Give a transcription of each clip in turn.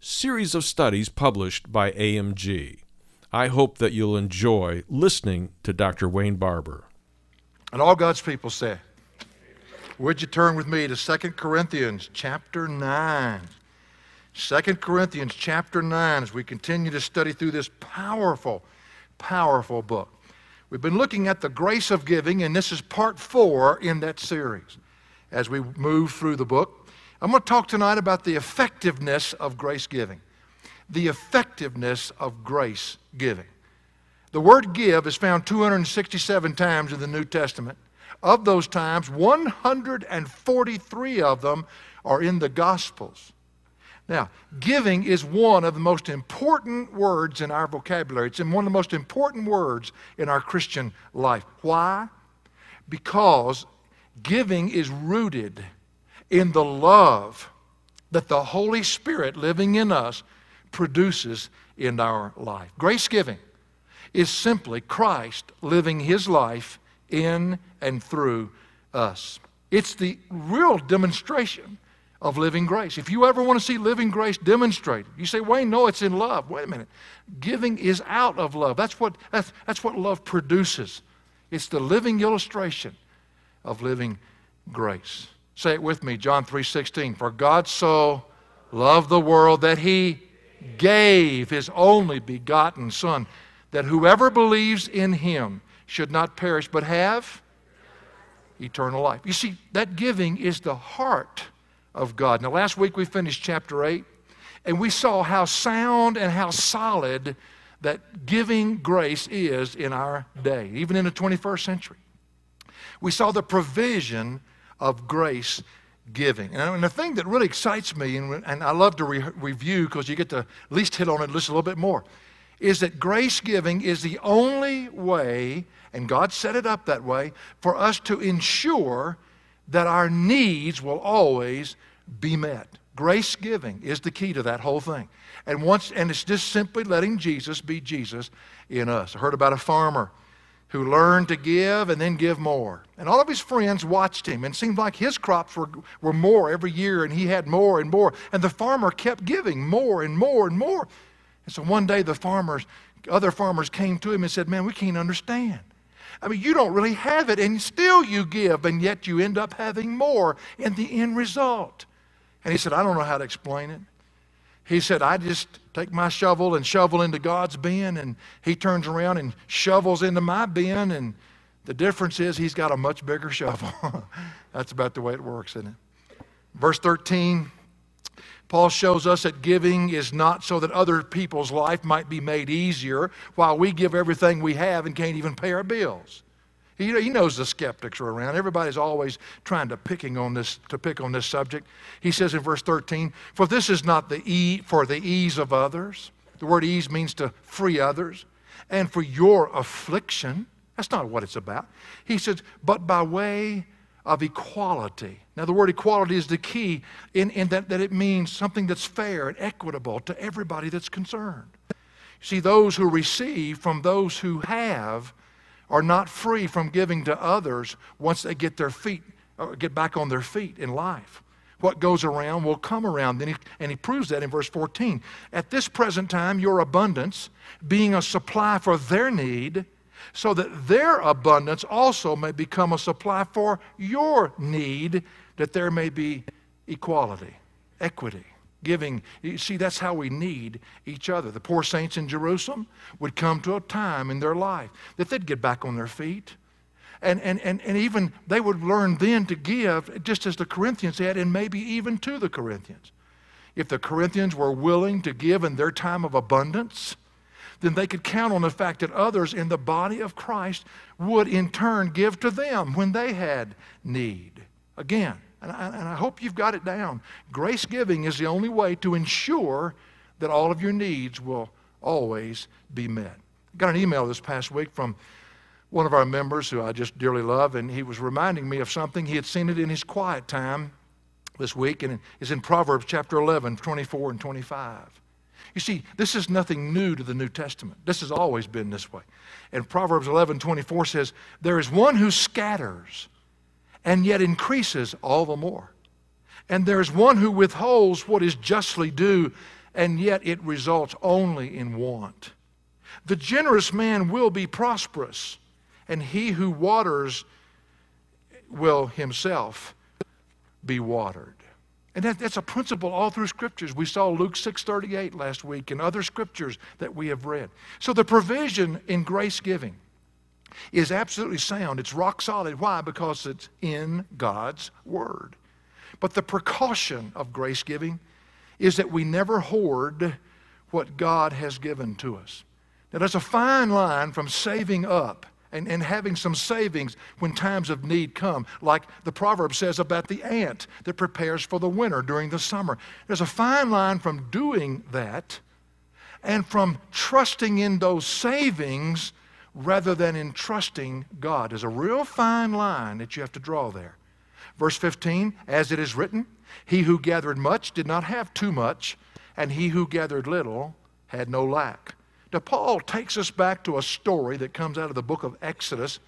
series of studies published by AMG. I hope that you'll enjoy listening to Dr. Wayne Barber. And all God's people say, Would you turn with me to 2 Corinthians chapter 9? 2 Corinthians chapter 9 as we continue to study through this powerful, powerful book. We've been looking at the grace of giving, and this is part four in that series as we move through the book. I'm going to talk tonight about the effectiveness of grace giving. The effectiveness of grace giving. The word give is found 267 times in the New Testament. Of those times, 143 of them are in the Gospels. Now, giving is one of the most important words in our vocabulary. It's one of the most important words in our Christian life. Why? Because Giving is rooted in the love that the Holy Spirit living in us produces in our life. Grace giving is simply Christ living his life in and through us. It's the real demonstration of living grace. If you ever want to see living grace demonstrated, you say, Wayne, no, it's in love. Wait a minute. Giving is out of love. That's what, that's, that's what love produces. It's the living illustration of living grace. Say it with me, John 3:16. For God so loved the world that he gave his only begotten son that whoever believes in him should not perish but have eternal life. You see, that giving is the heart of God. Now last week we finished chapter 8 and we saw how sound and how solid that giving grace is in our day, even in the 21st century we saw the provision of grace giving. And the thing that really excites me, and, and I love to re- review because you get to at least hit on it just a little bit more, is that grace giving is the only way, and God set it up that way, for us to ensure that our needs will always be met. Grace giving is the key to that whole thing. And once and it's just simply letting Jesus be Jesus in us. I heard about a farmer who learned to give and then give more. And all of his friends watched him, and seemed like his crops were, were more every year, and he had more and more. And the farmer kept giving more and more and more. And so one day the farmers, other farmers came to him and said, Man, we can't understand. I mean, you don't really have it, and still you give, and yet you end up having more in the end result. And he said, I don't know how to explain it. He said, I just take my shovel and shovel into God's bin, and he turns around and shovels into my bin, and the difference is he's got a much bigger shovel. That's about the way it works, isn't it? Verse 13, Paul shows us that giving is not so that other people's life might be made easier while we give everything we have and can't even pay our bills. He, he knows the skeptics are around. Everybody's always trying to picking on this to pick on this subject. He says in verse 13, "For this is not the e for the ease of others." The word ease means to free others, and for your affliction. That's not what it's about. He says, but by way of equality. Now, the word equality is the key in, in that, that it means something that's fair and equitable to everybody that's concerned. See, those who receive from those who have are not free from giving to others once they get their feet, uh, get back on their feet in life. What goes around will come around. He, and he proves that in verse 14. At this present time, your abundance, being a supply for their need, so that their abundance also may become a supply for your need, that there may be equality, equity. Giving, you see, that's how we need each other. The poor saints in Jerusalem would come to a time in their life that they'd get back on their feet. And, and, and, and even they would learn then to give, just as the Corinthians had, and maybe even to the Corinthians. If the Corinthians were willing to give in their time of abundance, then they could count on the fact that others in the body of Christ would in turn give to them when they had need. Again, and I, and I hope you've got it down. Grace giving is the only way to ensure that all of your needs will always be met. I got an email this past week from one of our members who I just dearly love, and he was reminding me of something. He had seen it in his quiet time this week, and it's in Proverbs chapter 11, 24 and 25. You see, this is nothing new to the New Testament. This has always been this way. And Proverbs 11, 24 says, There is one who scatters and yet increases all the more. And there is one who withholds what is justly due, and yet it results only in want. The generous man will be prosperous, and he who waters will himself be watered. And that, that's a principle all through scriptures. We saw Luke 6:38 last week and other scriptures that we have read. So the provision in grace giving is absolutely sound. It's rock solid. Why? Because it's in God's word. But the precaution of grace giving is that we never hoard what God has given to us. Now, there's a fine line from saving up and, and having some savings when times of need come, like the proverb says about the ant that prepares for the winter during the summer. There's a fine line from doing that and from trusting in those savings rather than in trusting God. There's a real fine line that you have to draw there. Verse 15, as it is written, He who gathered much did not have too much, and he who gathered little had no lack. Now, Paul takes us back to a story that comes out of the book of Exodus,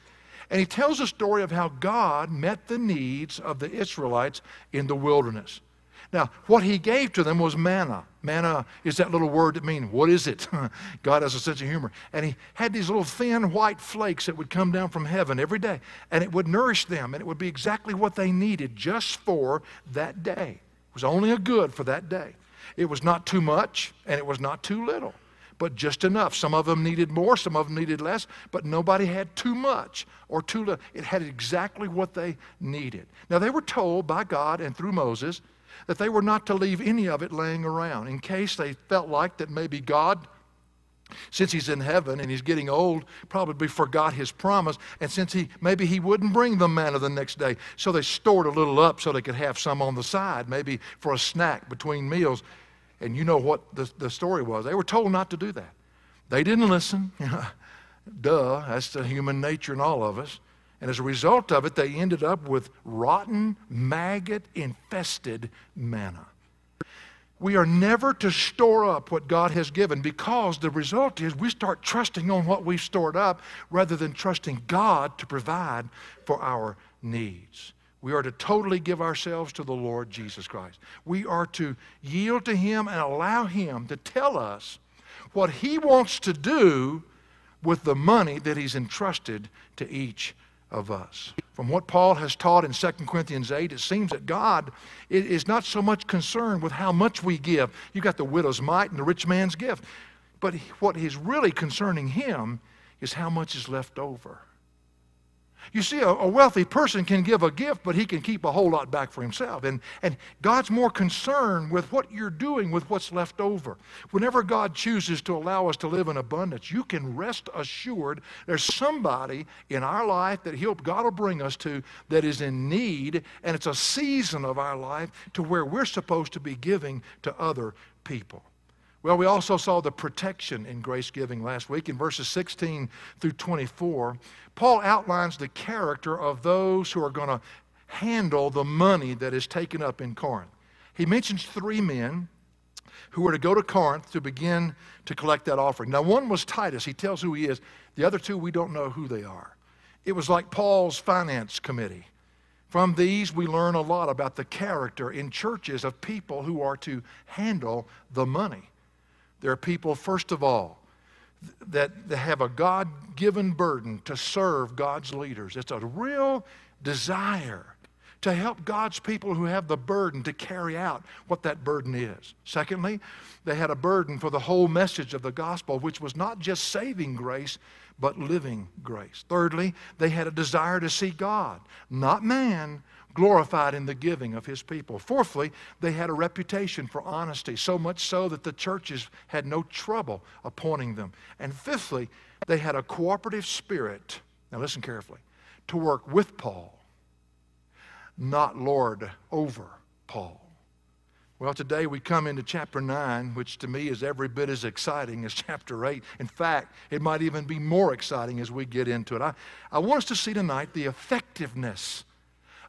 and he tells a story of how God met the needs of the Israelites in the wilderness. Now, what he gave to them was manna. Manna is that little word that means, what is it? God has a sense of humor. And he had these little thin white flakes that would come down from heaven every day, and it would nourish them, and it would be exactly what they needed just for that day. It was only a good for that day. It was not too much, and it was not too little but just enough. Some of them needed more, some of them needed less, but nobody had too much or too little. It had exactly what they needed. Now, they were told by God and through Moses that they were not to leave any of it laying around in case they felt like that maybe God since he's in heaven and he's getting old, probably forgot his promise. And since he maybe he wouldn't bring them manna the next day, so they stored a little up so they could have some on the side, maybe for a snack between meals. And you know what the, the story was. They were told not to do that. They didn't listen. Duh, that's the human nature in all of us. And as a result of it, they ended up with rotten, maggot infested manna. We are never to store up what God has given because the result is we start trusting on what we've stored up rather than trusting God to provide for our needs. We are to totally give ourselves to the Lord Jesus Christ. We are to yield to Him and allow Him to tell us what He wants to do with the money that He's entrusted to each of us. From what Paul has taught in 2 Corinthians 8, it seems that God is not so much concerned with how much we give. You've got the widow's mite and the rich man's gift. But what is really concerning Him is how much is left over. You see, a, a, wealthy person can give a gift, but he can keep a whole lot back for himself. And, and God's more concerned with what you're doing with what's left over. Whenever God chooses to allow us to live in abundance, you can rest assured there's somebody in our life that he'll, God will bring us to that is in need, and it's a season of our life to where we're supposed to be giving to other people. Well, we also saw the protection in grace giving last week in verses 16 through 24. Paul outlines the character of those who are going to handle the money that is taken up in Corinth. He mentions three men who were to go to Corinth to begin to collect that offering. Now, one was Titus. He tells who he is. The other two, we don't know who they are. It was like Paul's finance committee. From these, we learn a lot about the character in churches of people who are to handle the money. There are people, first of all, that, have a God given burden to serve God's leaders. It's a real desire to help God's people who have the burden to carry out what that burden is. Secondly, they had a burden for the whole message of the gospel, which was not just saving grace, but living grace. Thirdly, they had a desire to see God, not man, glorified in the giving of his people. Fourthly, they had a reputation for honesty, so much so that the churches had no trouble appointing them. And fifthly, they had a cooperative spirit. Now listen carefully to work with Paul, not lord over Paul. Well, today we come into chapter 9, which to me is every bit as exciting as chapter 8. In fact, it might even be more exciting as we get into it. I, I want us to see tonight the effectiveness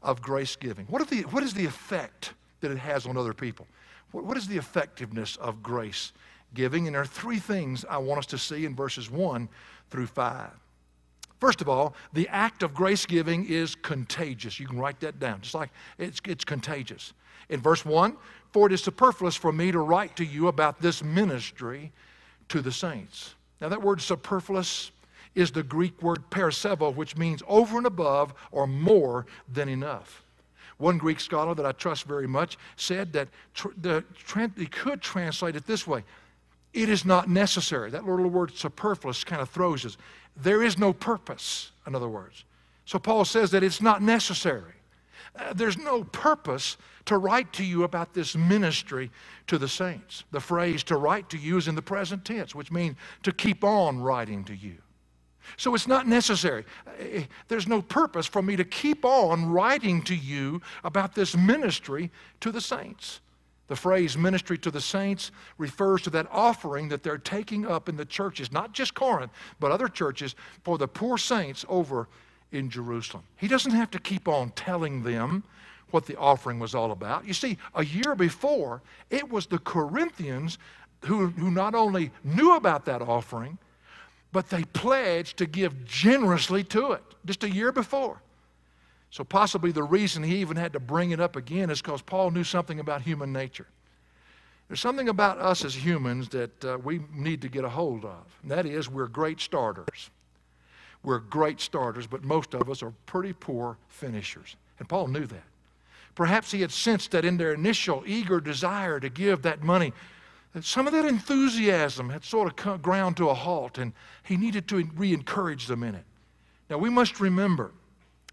of grace giving. What, the, what is the effect that it has on other people? What, what is the effectiveness of grace giving? And there are three things I want us to see in verses 1 through 5. First of all, the act of grace giving is contagious. You can write that down, just like it's, it's contagious. In verse 1, for it is superfluous for me to write to you about this ministry to the saints. Now, that word superfluous is the Greek word parasevo, which means over and above or more than enough. One Greek scholar that I trust very much said that tr- the, he could translate it this way it is not necessary. That little word superfluous kind of throws us. There is no purpose, in other words. So Paul says that it's not necessary. Uh, there's no purpose to write to you about this ministry to the saints. The phrase to write to you is in the present tense, which means to keep on writing to you. So it's not necessary. Eh, there's no purpose for me to keep on writing to you about this ministry to the saints. The phrase ministry to the saints refers to that offering that they're taking up in the churches, not just Corinth, but other churches, for the poor saints over in Jerusalem. He doesn't have to keep on telling them what the offering was all about. You see, a year before, it was the Corinthians who, who not only knew about that offering, but they pledged to give generously to it just a year before. So, possibly the reason he even had to bring it up again is because Paul knew something about human nature. There's something about us as humans that uh, we need to get a hold of, and that is we're great starters. We're great starters, but most of us are pretty poor finishers. And Paul knew that. Perhaps he had sensed that in their initial eager desire to give that money, some of that enthusiasm had sort of come, ground to a halt, and he needed to re encourage them in it. Now, we must remember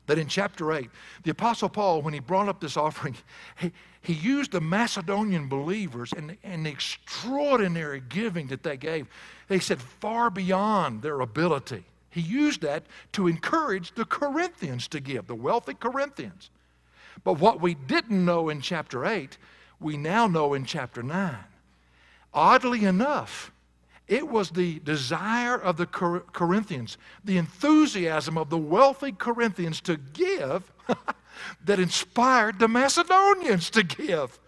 that in chapter 8, the Apostle Paul, when he brought up this offering, he, he used the Macedonian believers and, and the extraordinary giving that they gave. They said far beyond their ability. He used that to encourage the Corinthians to give, the wealthy Corinthians. But what we didn't know in chapter 8, we now know in chapter 9. Oddly enough, it was the desire of the Corinthians, the enthusiasm of the wealthy Corinthians to give that inspired the Macedonians to give.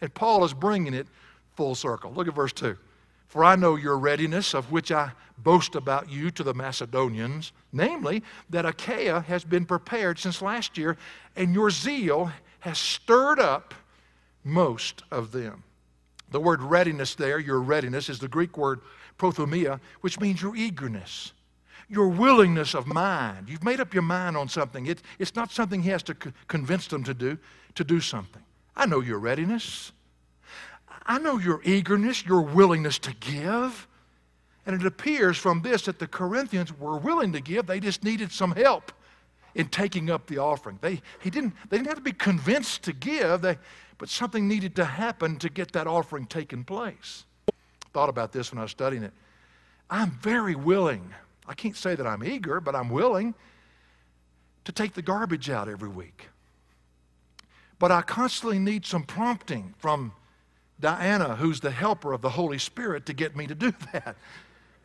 And Paul is bringing it full circle. Look at verse 2. For I know your readiness, of which I boast about you to the Macedonians, namely, that Achaia has been prepared since last year, and your zeal has stirred up most of them. The word readiness there, your readiness, is the Greek word prothumia, which means your eagerness, your willingness of mind. You've made up your mind on something. It, it's not something he has to co- convince them to do, to do something. I know your readiness. I know your eagerness, your willingness to give. And it appears from this that the Corinthians were willing to give, they just needed some help in taking up the offering. They, he didn't, they didn't have to be convinced to give. They, but something needed to happen to get that offering taken place. Thought about this when I was studying it. I'm very willing. I can't say that I'm eager, but I'm willing to take the garbage out every week. But I constantly need some prompting from Diana, who's the helper of the Holy Spirit, to get me to do that.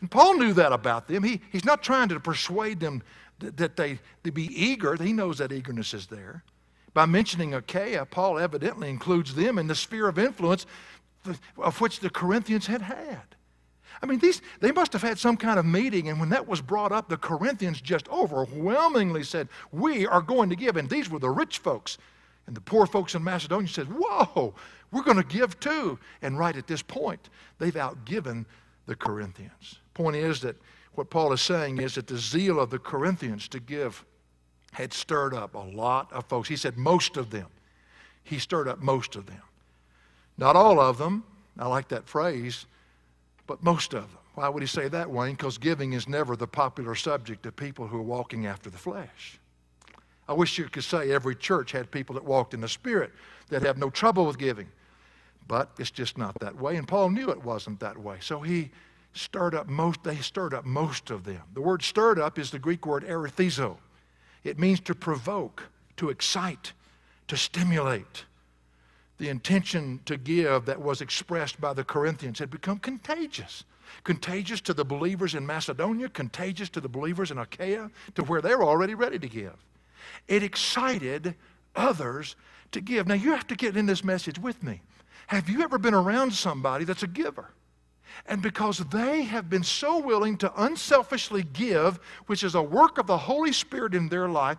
And Paul knew that about them. He, he's not trying to persuade them that, they be eager. He knows that eagerness is there. By mentioning Achaia, Paul evidently includes them in the sphere of influence of which the Corinthians had had. I mean, these, they must have had some kind of meeting, and when that was brought up, the Corinthians just overwhelmingly said, We are going to give. And these were the rich folks. And the poor folks in Macedonia said, Whoa, we're going to give too. And right at this point, they've outgiven the Corinthians. Point is that what Paul is saying is that the zeal of the Corinthians to give had stirred up a lot of folks. He said most of them. He stirred up most of them. Not all of them. I like that phrase, but most of them. Why would he say that, Wayne? Because giving is never the popular subject of people who are walking after the flesh. I wish you could say every church had people that walked in the Spirit that have no trouble with giving. But it's just not that way. And Paul knew it wasn't that way. So he stirred up most, they stirred up most of them. The word stirred up is the Greek word erethizo. It means to provoke, to excite, to stimulate. The intention to give that was expressed by the Corinthians had become contagious. Contagious to the believers in Macedonia, contagious to the believers in Achaia, to where they were already ready to give. It excited others to give. Now, you have to get in this message with me. Have you ever been around somebody that's a giver? And because they have been so willing to unselfishly give, which is a work of the Holy Spirit in their life,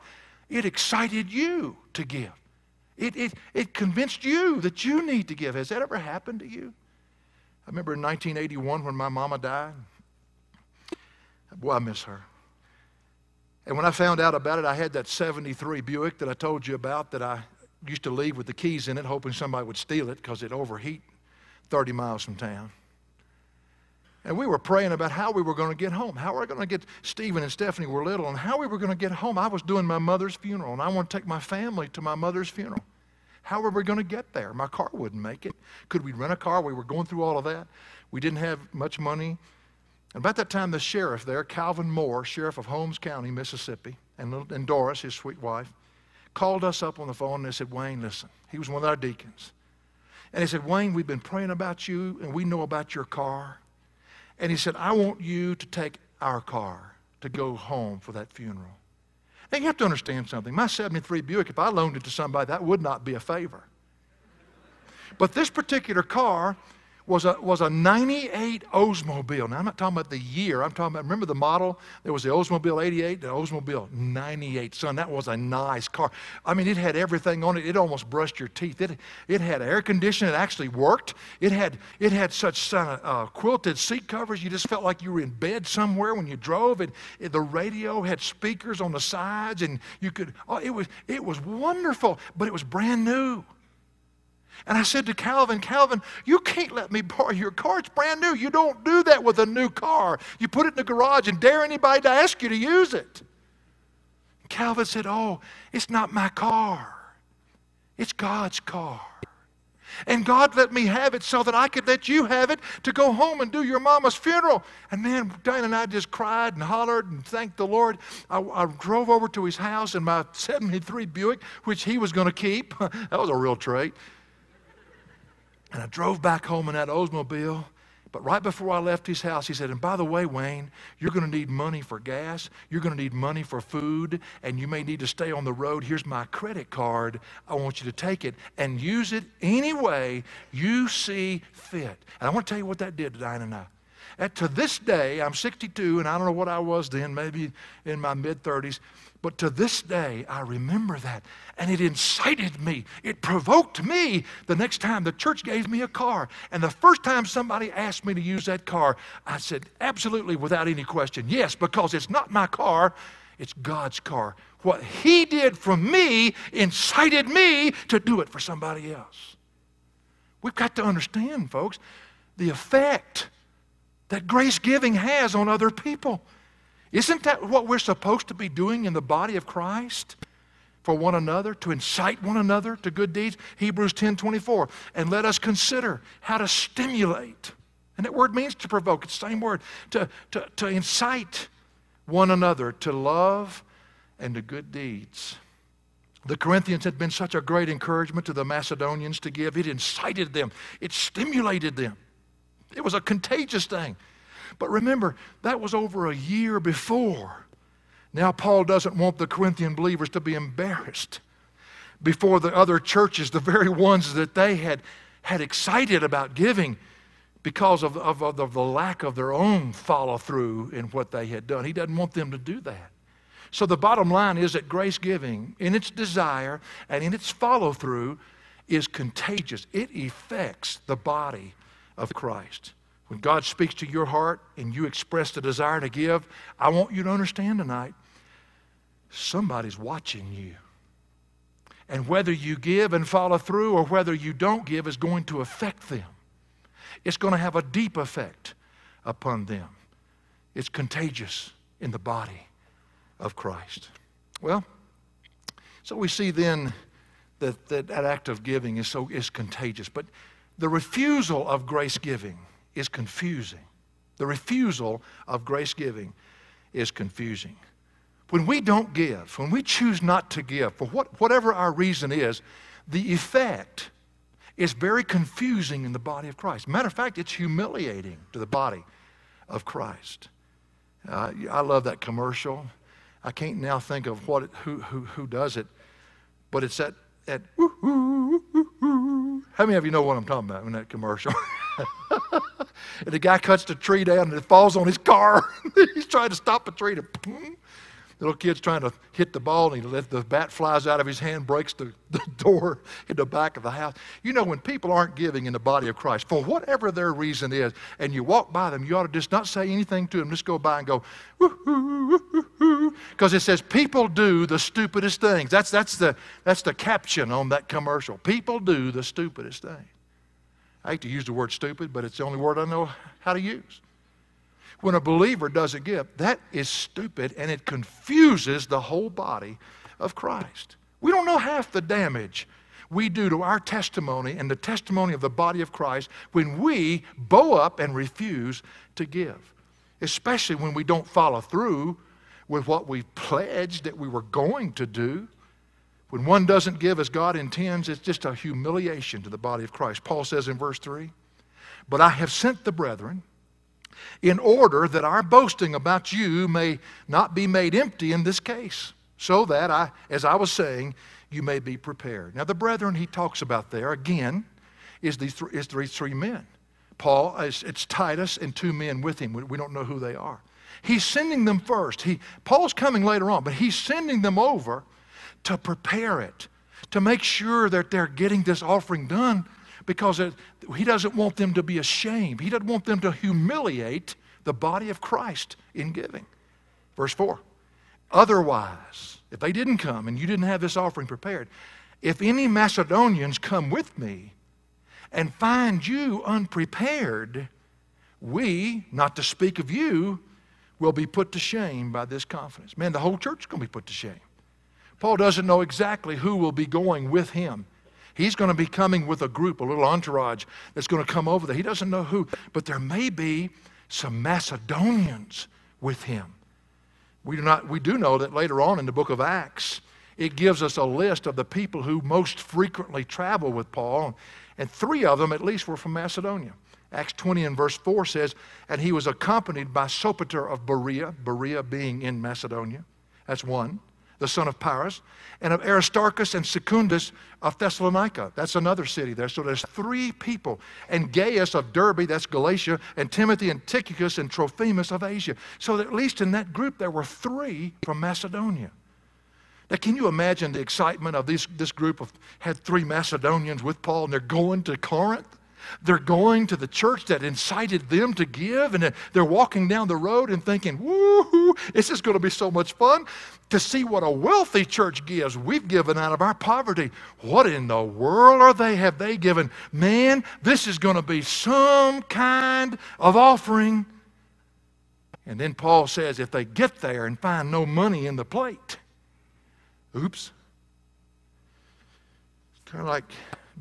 it excited you to give. It, it, it convinced you that you need to give. Has that ever happened to you? I remember in 1981 when my mama died. Boy, I miss her. And when I found out about it, I had that 73 Buick that I told you about that I used to leave with the keys in it, hoping somebody would steal it because it overheat 30 miles from town. And we were praying about how we were going to get home, how are we were going to get Stephen and Stephanie were little, and how we were going to get home. I was doing my mother's funeral, and I want to take my family to my mother's funeral. How were we going to get there? My car wouldn't make it. Could we rent a car? We were going through all of that. We didn't have much money. And about that time, the sheriff there, Calvin Moore, sheriff of Holmes County, Mississippi, and, and Doris, his sweet wife, called us up on the phone and they said, Wayne, listen. He was one of our deacons. And he said, Wayne, we've been praying about you, and we know about your car. And he said, I want you to take our car to go home for that funeral. Now, you have to understand something. My 73 Buick, if I loaned it to somebody, that would not be a favor. But this particular car was a, was a 98 Oldsmobile. Now, I'm not talking about the year. I'm talking about, remember the model? There was the Oldsmobile 88, the Oldsmobile 98. Son, that was a nice car. I mean, it had everything on it. It almost brushed your teeth. It, it had air conditioning. It actually worked. It had, it had such uh, quilted seat covers. You just felt like you were in bed somewhere when you drove. And it, the radio had speakers on the sides, and you could, oh, it was, it was wonderful, but it was brand new. And I said to Calvin, Calvin, you can't let me borrow your car. It's brand new. You don't do that with a new car. You put it in the garage and dare anybody to ask you to use it. Calvin said, Oh, it's not my car, it's God's car. And God let me have it so that I could let you have it to go home and do your mama's funeral. And man, Diane and I just cried and hollered and thanked the Lord. I, I drove over to his house in my 73 Buick, which he was going to keep. that was a real trait. And I drove back home in that Oldsmobile. But right before I left his house, he said, And by the way, Wayne, you're going to need money for gas. You're going to need money for food. And you may need to stay on the road. Here's my credit card. I want you to take it and use it any way you see fit. And I want to tell you what that did to Diane and I. And to this day, I'm 62, and I don't know what I was then, maybe in my mid 30s. But to this day, I remember that. And it incited me. It provoked me the next time the church gave me a car. And the first time somebody asked me to use that car, I said, absolutely without any question, yes, because it's not my car, it's God's car. What He did for me incited me to do it for somebody else. We've got to understand, folks, the effect that grace giving has on other people. Isn't that what we're supposed to be doing in the body of Christ? For one another, to incite one another to good deeds? Hebrews 10 24. And let us consider how to stimulate. And that word means to provoke. It's the same word. To, to, to incite one another to love and to good deeds. The Corinthians had been such a great encouragement to the Macedonians to give. It incited them, it stimulated them. It was a contagious thing. But remember, that was over a year before. Now, Paul doesn't want the Corinthian believers to be embarrassed before the other churches, the very ones that they had, had excited about giving because of, of, of the lack of their own follow through in what they had done. He doesn't want them to do that. So, the bottom line is that grace giving, in its desire and in its follow through, is contagious. It affects the body of Christ. When God speaks to your heart and you express the desire to give, I want you to understand tonight somebody's watching you. And whether you give and follow through or whether you don't give is going to affect them. It's going to have a deep effect upon them. It's contagious in the body of Christ. Well, so we see then that that, that act of giving is so is contagious. But the refusal of grace giving is confusing. The refusal of grace giving is confusing. When we don't give, when we choose not to give, for what, whatever our reason is, the effect is very confusing in the body of Christ. Matter of fact, it's humiliating to the body of Christ. Uh, I love that commercial. I can't now think of what it, who, who, who does it, but it's that, that how many of you know what I'm talking about in that commercial? and the guy cuts the tree down and it falls on his car. He's trying to stop a tree to little kid's trying to hit the ball and he, let the bat flies out of his hand, breaks the, the door in the back of the house. You know, when people aren't giving in the body of Christ, for whatever their reason is, and you walk by them, you ought to just not say anything to them, just go by and go, because it says people do the stupidest things. That's, that's, the, that's the caption on that commercial. People do the stupidest things. I hate to use the word stupid, but it's the only word I know how to use when a believer doesn't give, that is stupid and it confuses the whole body of Christ. We don't know half the damage we do to our testimony and the testimony of the body of Christ when we bow up and refuse to give, especially when we don't follow through with what we pledged that we were going to do. When one doesn't give as God intends, it's just a humiliation to the body of Christ. Paul says in verse 3 But I have sent the brethren in order that our boasting about you may not be made empty in this case, so that I, as I was saying, you may be prepared. Now, the brethren he talks about there, again, is these, th- is these three men. Paul, uh, it's Titus and two men with him. We don't know who they are. He's sending them first. He, Paul's coming later on, but he's sending them over to prepare it, to make sure that they're getting this offering done because it, he doesn't want them to be ashamed. He doesn't want them to humiliate the body of Christ in giving. Verse 4 Otherwise, if they didn't come and you didn't have this offering prepared, if any Macedonians come with me and find you unprepared, we, not to speak of you, will be put to shame by this confidence. Man, the whole church is going to be put to shame. Paul doesn't know exactly who will be going with him. He's going to be coming with a group, a little entourage that's going to come over there. He doesn't know who, but there may be some Macedonians with him. We do, not, we do know that later on in the book of Acts, it gives us a list of the people who most frequently travel with Paul, and three of them at least were from Macedonia. Acts 20 and verse 4 says, And he was accompanied by Sopater of Berea, Berea being in Macedonia. That's one the son of Pyrrhus, and of Aristarchus and Secundus of Thessalonica. That's another city there. So there's three people. And Gaius of Derbe, that's Galatia, and Timothy and Tychicus and Trophimus of Asia. So at least in that group, there were three from Macedonia. Now, can you imagine the excitement of this, this group of had three Macedonians with Paul, and they're going to Corinth? They're going to the church that incited them to give, and they're walking down the road and thinking, woohoo, this is going to be so much fun to see what a wealthy church gives. We've given out of our poverty. What in the world are they have they given? Man, this is going to be some kind of offering. And then Paul says if they get there and find no money in the plate, oops. Kind of like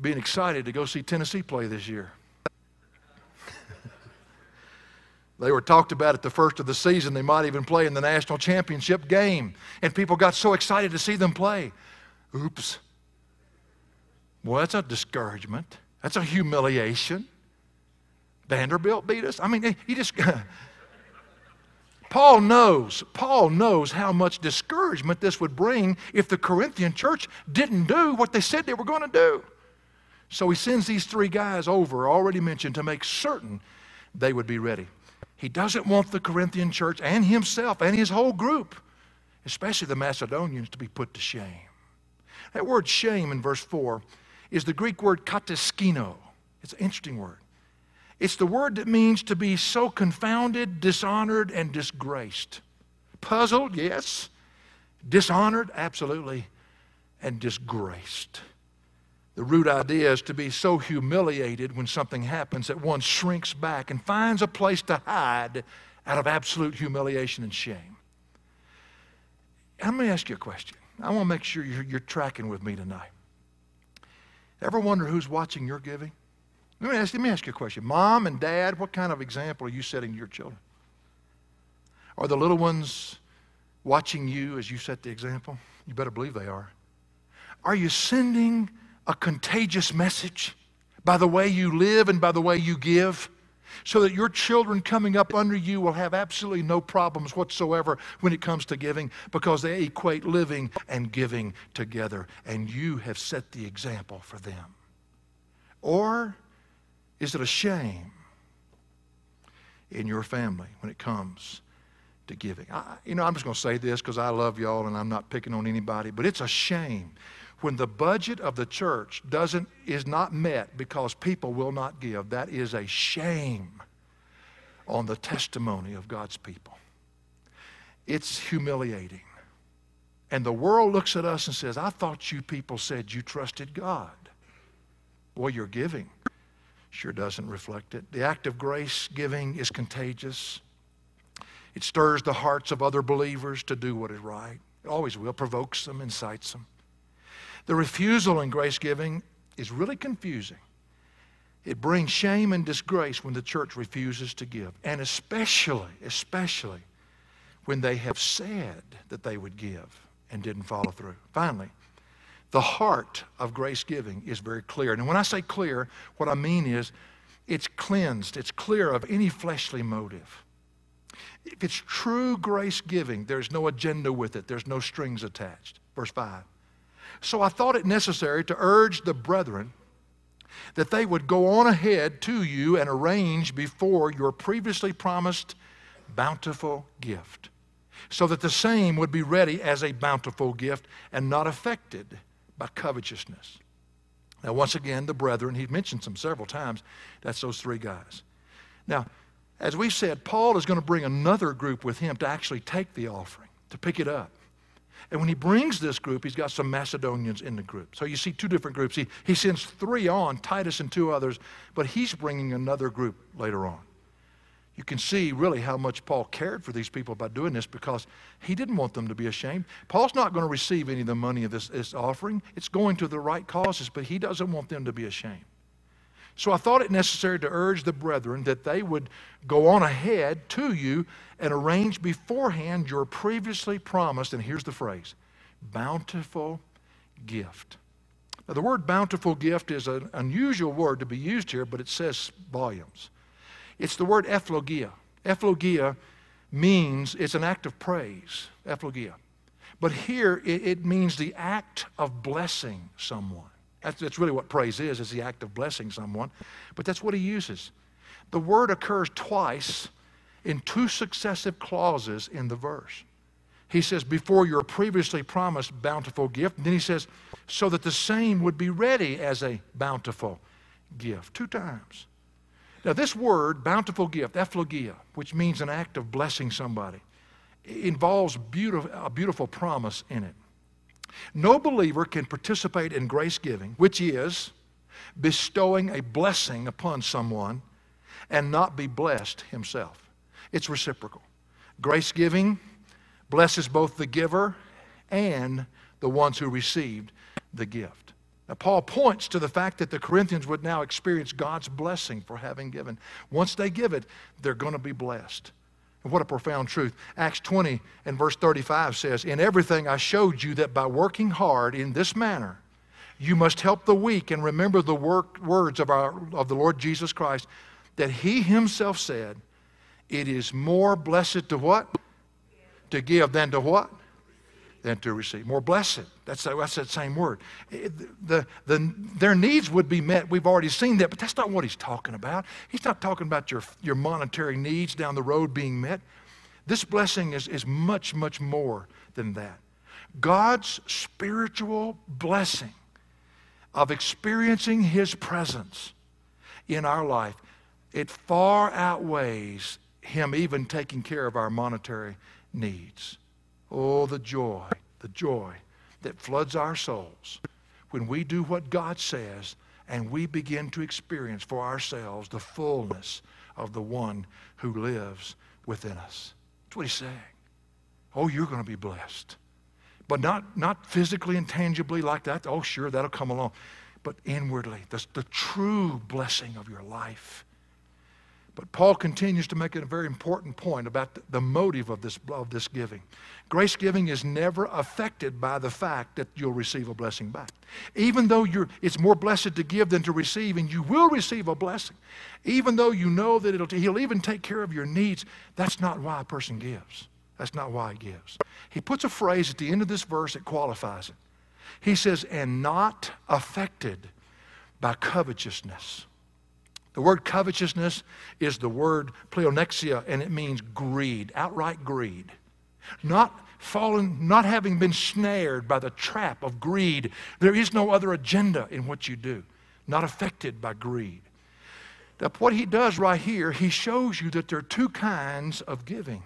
being excited to go see Tennessee play this year. They were talked about at the first of the season. They might even play in the national championship game. And people got so excited to see them play. Oops. Well, that's a discouragement. That's a humiliation. Vanderbilt beat us. I mean, he just. Paul knows, Paul knows how much discouragement this would bring if the Corinthian church didn't do what they said they were going to do. So he sends these three guys over, already mentioned, to make certain they would be ready. He doesn't want the Corinthian church and himself and his whole group, especially the Macedonians, to be put to shame. That word shame in verse 4 is the Greek word kataskino. It's an interesting word. It's the word that means to be so confounded, dishonored, and disgraced. Puzzled, yes. Dishonored? Absolutely. And disgraced. The root idea is to be so humiliated when something happens that one shrinks back and finds a place to hide out of absolute humiliation and shame. And let me ask you a question. I want to make sure you're, you're tracking with me tonight. Ever wonder who's watching your giving? Let me, ask, let me ask you a question. Mom and dad, what kind of example are you setting to your children? Are the little ones watching you as you set the example? You better believe they are. Are you sending a contagious message by the way you live and by the way you give? So that your children coming up under you will have absolutely no problems whatsoever when it comes to giving because they equate living and giving together. And you have set the example for them. Or is it a shame in your family when it comes to giving? I, you know, I'm just going to say this because I love y'all and I'm not picking on anybody, but it's a shame when the budget of the church doesn't is not met because people will not give. That is a shame on the testimony of God's people. It's humiliating. And the world looks at us and says, I thought you people said you trusted God. Well, you're giving sure doesn't reflect it. The act of grace giving is contagious. It stirs the hearts of other believers to do what is right. It always will, provokes them, incites them. The refusal in grace giving is really confusing. It brings shame and disgrace when the church refuses to give, and especially, especially when they have said that they would give and didn't follow through. Finally, the heart of grace giving is very clear. And when I say clear, what I mean is it's cleansed, it's clear of any fleshly motive. If it's true grace giving, there's no agenda with it, there's no strings attached. Verse 5. So I thought it necessary to urge the brethren that they would go on ahead to you and arrange before your previously promised bountiful gift, so that the same would be ready as a bountiful gift and not affected by covetousness. Now, once again, the brethren, he mentions them several times. That's those three guys. Now, as we said, Paul is going to bring another group with him to actually take the offering, to pick it up. And when he brings this group, he's got some Macedonians in the group. So you see two different groups. He, he sends three on, Titus and two others, but he's bringing another group later on you can see really how much Paul cared for these people by doing this because he didn't want them to be ashamed. Paul's not going to receive any of the money of this, this offering, it's going to the right causes, but he doesn't want them to be ashamed. So I thought it necessary to urge the brethren that they would go on ahead to you and arrange beforehand your previously promised, and here's the phrase bountiful gift. Now, the word bountiful gift is an unusual word to be used here, but it says volumes. It's the word ephlogia. Ephlogia means it's an act of praise, ephlogia. But here it, it means the act of blessing someone. That's, that's really what praise is, is the act of blessing someone. But that's what he uses. The word occurs twice in two successive clauses in the verse. He says, before your previously promised bountiful gift. And then he says, so that the same would be ready as a bountiful gift. Two times. Now, this word, bountiful gift, ephlogia, which means an act of blessing somebody, involves beautiful, a beautiful promise in it. No believer can participate in grace giving, which is bestowing a blessing upon someone and not be blessed himself. It's reciprocal. Grace giving blesses both the giver and the ones who received the gift. Now, Paul points to the fact that the Corinthians would now experience God's blessing for having given. Once they give it, they're going to be blessed. And what a profound truth. Acts 20 and verse 35 says, In everything I showed you that by working hard in this manner, you must help the weak and remember the work, words of, our, of the Lord Jesus Christ, that he himself said, It is more blessed to what? To give than to what? than to receive. More blessed. That's, that's that same word. Eh, eh, the, the, their needs would be met. We've already seen that, but that's not what he's talking about. He's not talking about your, your monetary needs down the road being met. This blessing is, is much, much more than that. God's spiritual blessing of experiencing his presence in our life, it far outweighs him even taking care of our monetary needs. Oh, the joy the joy that floods our souls when we do what God says and we begin to experience for ourselves the fullness of the one who lives within us. That's what he's saying. Oh, you're going to be blessed. But not, not physically and tangibly like that. Oh, sure, that'll come along. But inwardly, the, the true blessing of your life but Paul continues to make a very important point about the motive of this, of this giving. Grace giving is never affected by the fact that you'll receive a blessing back. Even though you're, it's more blessed to give than to receive, and you will receive a blessing, even though you know that it'll, he'll even take care of your needs, that's not why a person gives. That's not why he gives. He puts a phrase at the end of this verse that qualifies it. He says, and not affected by covetousness. The word covetousness is the word pleonexia, and it means greed, outright greed. Not fallen, not having been snared by the trap of greed. There is no other agenda in what you do, not affected by greed. Now, what he does right here, he shows you that there are two kinds of giving.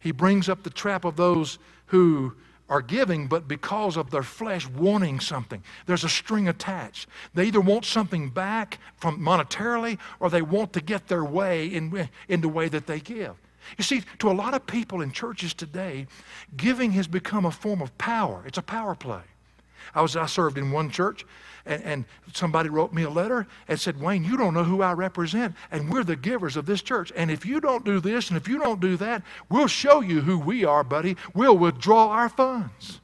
He brings up the trap of those who are giving, but because of their flesh wanting something. There's a string attached. They either want something back from monetarily or they want to get their way in, in the way that they give. You see, to a lot of people in churches today, giving has become a form of power. It's a power play. I was I served in one church and, and somebody wrote me a letter and said, Wayne, you don't know who I represent, and we're the givers of this church. And if you don't do this and if you don't do that, we'll show you who we are, buddy. We'll withdraw our funds.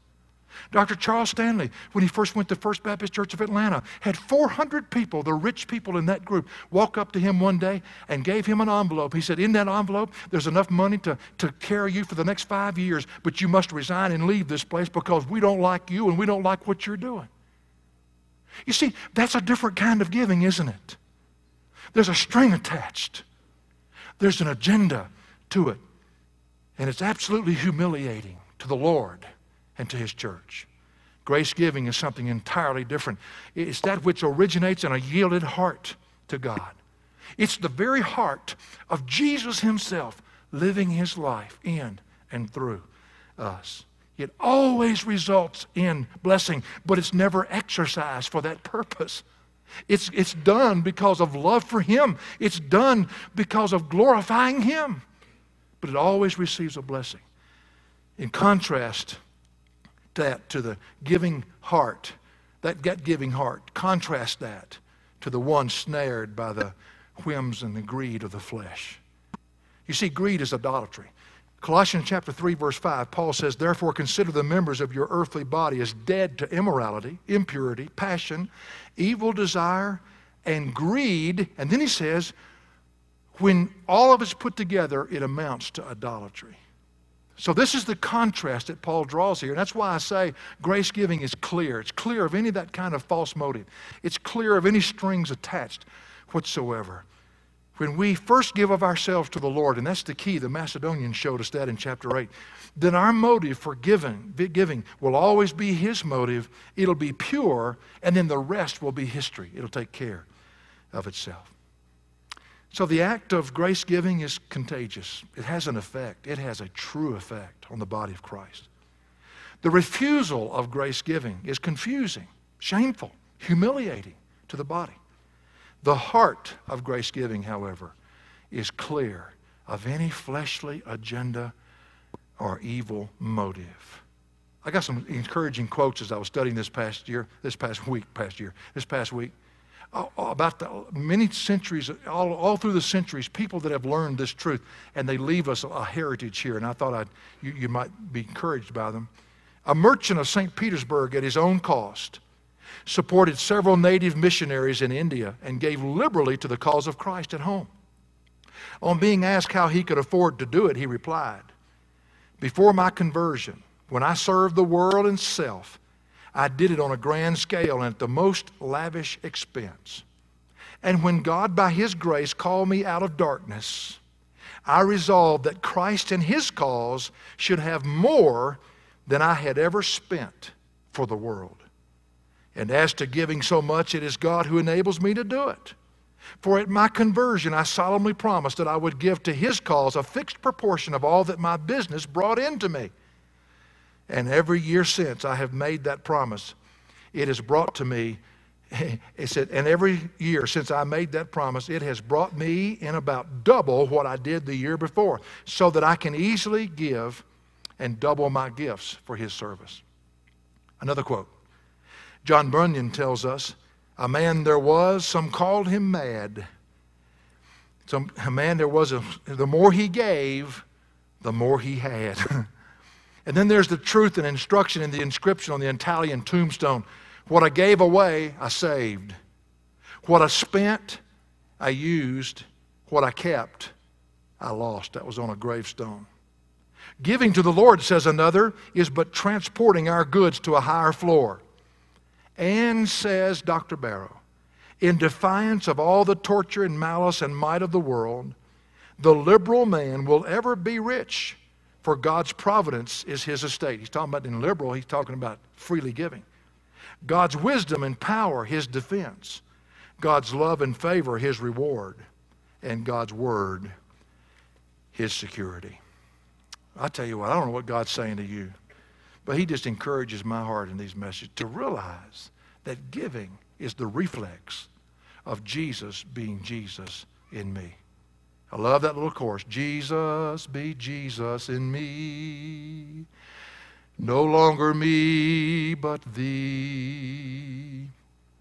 Dr. Charles Stanley, when he first went to First Baptist Church of Atlanta, had 400 people, the rich people in that group, walk up to him one day and gave him an envelope. He said, In that envelope, there's enough money to, to carry you for the next five years, but you must resign and leave this place because we don't like you and we don't like what you're doing. You see, that's a different kind of giving, isn't it? There's a string attached, there's an agenda to it. And it's absolutely humiliating to the Lord and to His church. Grace giving is something entirely different. It's that which originates in a yielded heart to God. It's the very heart of Jesus Himself living His life in and through us. It always results in blessing, but it's never exercised for that purpose. It's, it's done because of love for Him, it's done because of glorifying Him, but it always receives a blessing. In contrast, that to the giving heart, that gut giving heart, contrast that to the one snared by the whims and the greed of the flesh. You see, greed is idolatry. Colossians chapter 3 verse 5 Paul says therefore consider the members of your earthly body as dead to immorality, impurity, passion, evil desire and greed and then he says when all of it's put together it amounts to idolatry. So this is the contrast that Paul draws here and that's why I say grace giving is clear. It's clear of any of that kind of false motive. It's clear of any strings attached whatsoever. When we first give of ourselves to the Lord, and that's the key, the Macedonians showed us that in chapter 8, then our motive for giving, giving will always be His motive. It'll be pure, and then the rest will be history. It'll take care of itself. So the act of grace giving is contagious. It has an effect, it has a true effect on the body of Christ. The refusal of grace giving is confusing, shameful, humiliating to the body. The heart of grace giving, however, is clear of any fleshly agenda or evil motive. I got some encouraging quotes as I was studying this past year, this past week, past year, this past week. About the many centuries, all, all through the centuries, people that have learned this truth, and they leave us a heritage here, and I thought I'd, you, you might be encouraged by them. A merchant of St. Petersburg, at his own cost, supported several native missionaries in India, and gave liberally to the cause of Christ at home. On being asked how he could afford to do it, he replied, Before my conversion, when I served the world and self, I did it on a grand scale and at the most lavish expense. And when God, by His grace, called me out of darkness, I resolved that Christ and His cause should have more than I had ever spent for the world. And as to giving so much, it is God who enables me to do it. For at my conversion, I solemnly promised that I would give to his cause a fixed proportion of all that my business brought into me. And every year since I have made that promise, it has brought to me, it said, and every year since I made that promise, it has brought me in about double what I did the year before, so that I can easily give and double my gifts for his service. Another quote John Bunyan tells us, A man there was, some called him mad. Some, a man there was, a, the more he gave, the more he had. and then there's the truth and instruction in the inscription on the Italian tombstone. What I gave away, I saved. What I spent, I used. What I kept, I lost. That was on a gravestone. Giving to the Lord, says another, is but transporting our goods to a higher floor. And says Dr. Barrow, in defiance of all the torture and malice and might of the world, the liberal man will ever be rich, for God's providence is his estate. He's talking about in liberal, he's talking about freely giving. God's wisdom and power, his defense. God's love and favor, his reward. And God's word, his security. I tell you what, I don't know what God's saying to you, but he just encourages my heart in these messages to realize that giving is the reflex of Jesus being Jesus in me. I love that little chorus. Jesus be Jesus in me. No longer me, but thee.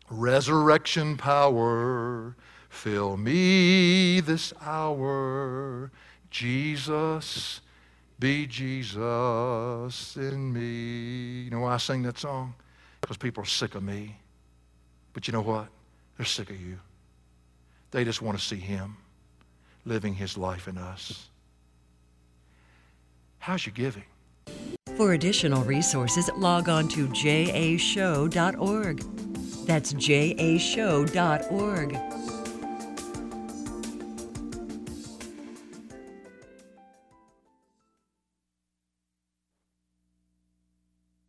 Resurrection power, fill me this hour. Jesus be Jesus in me. You know why I sing that song? Because people are sick of me. But you know what? They're sick of you. They just want to see Him living His life in us. How's your giving? For additional resources, log on to jashow.org. That's jashow.org.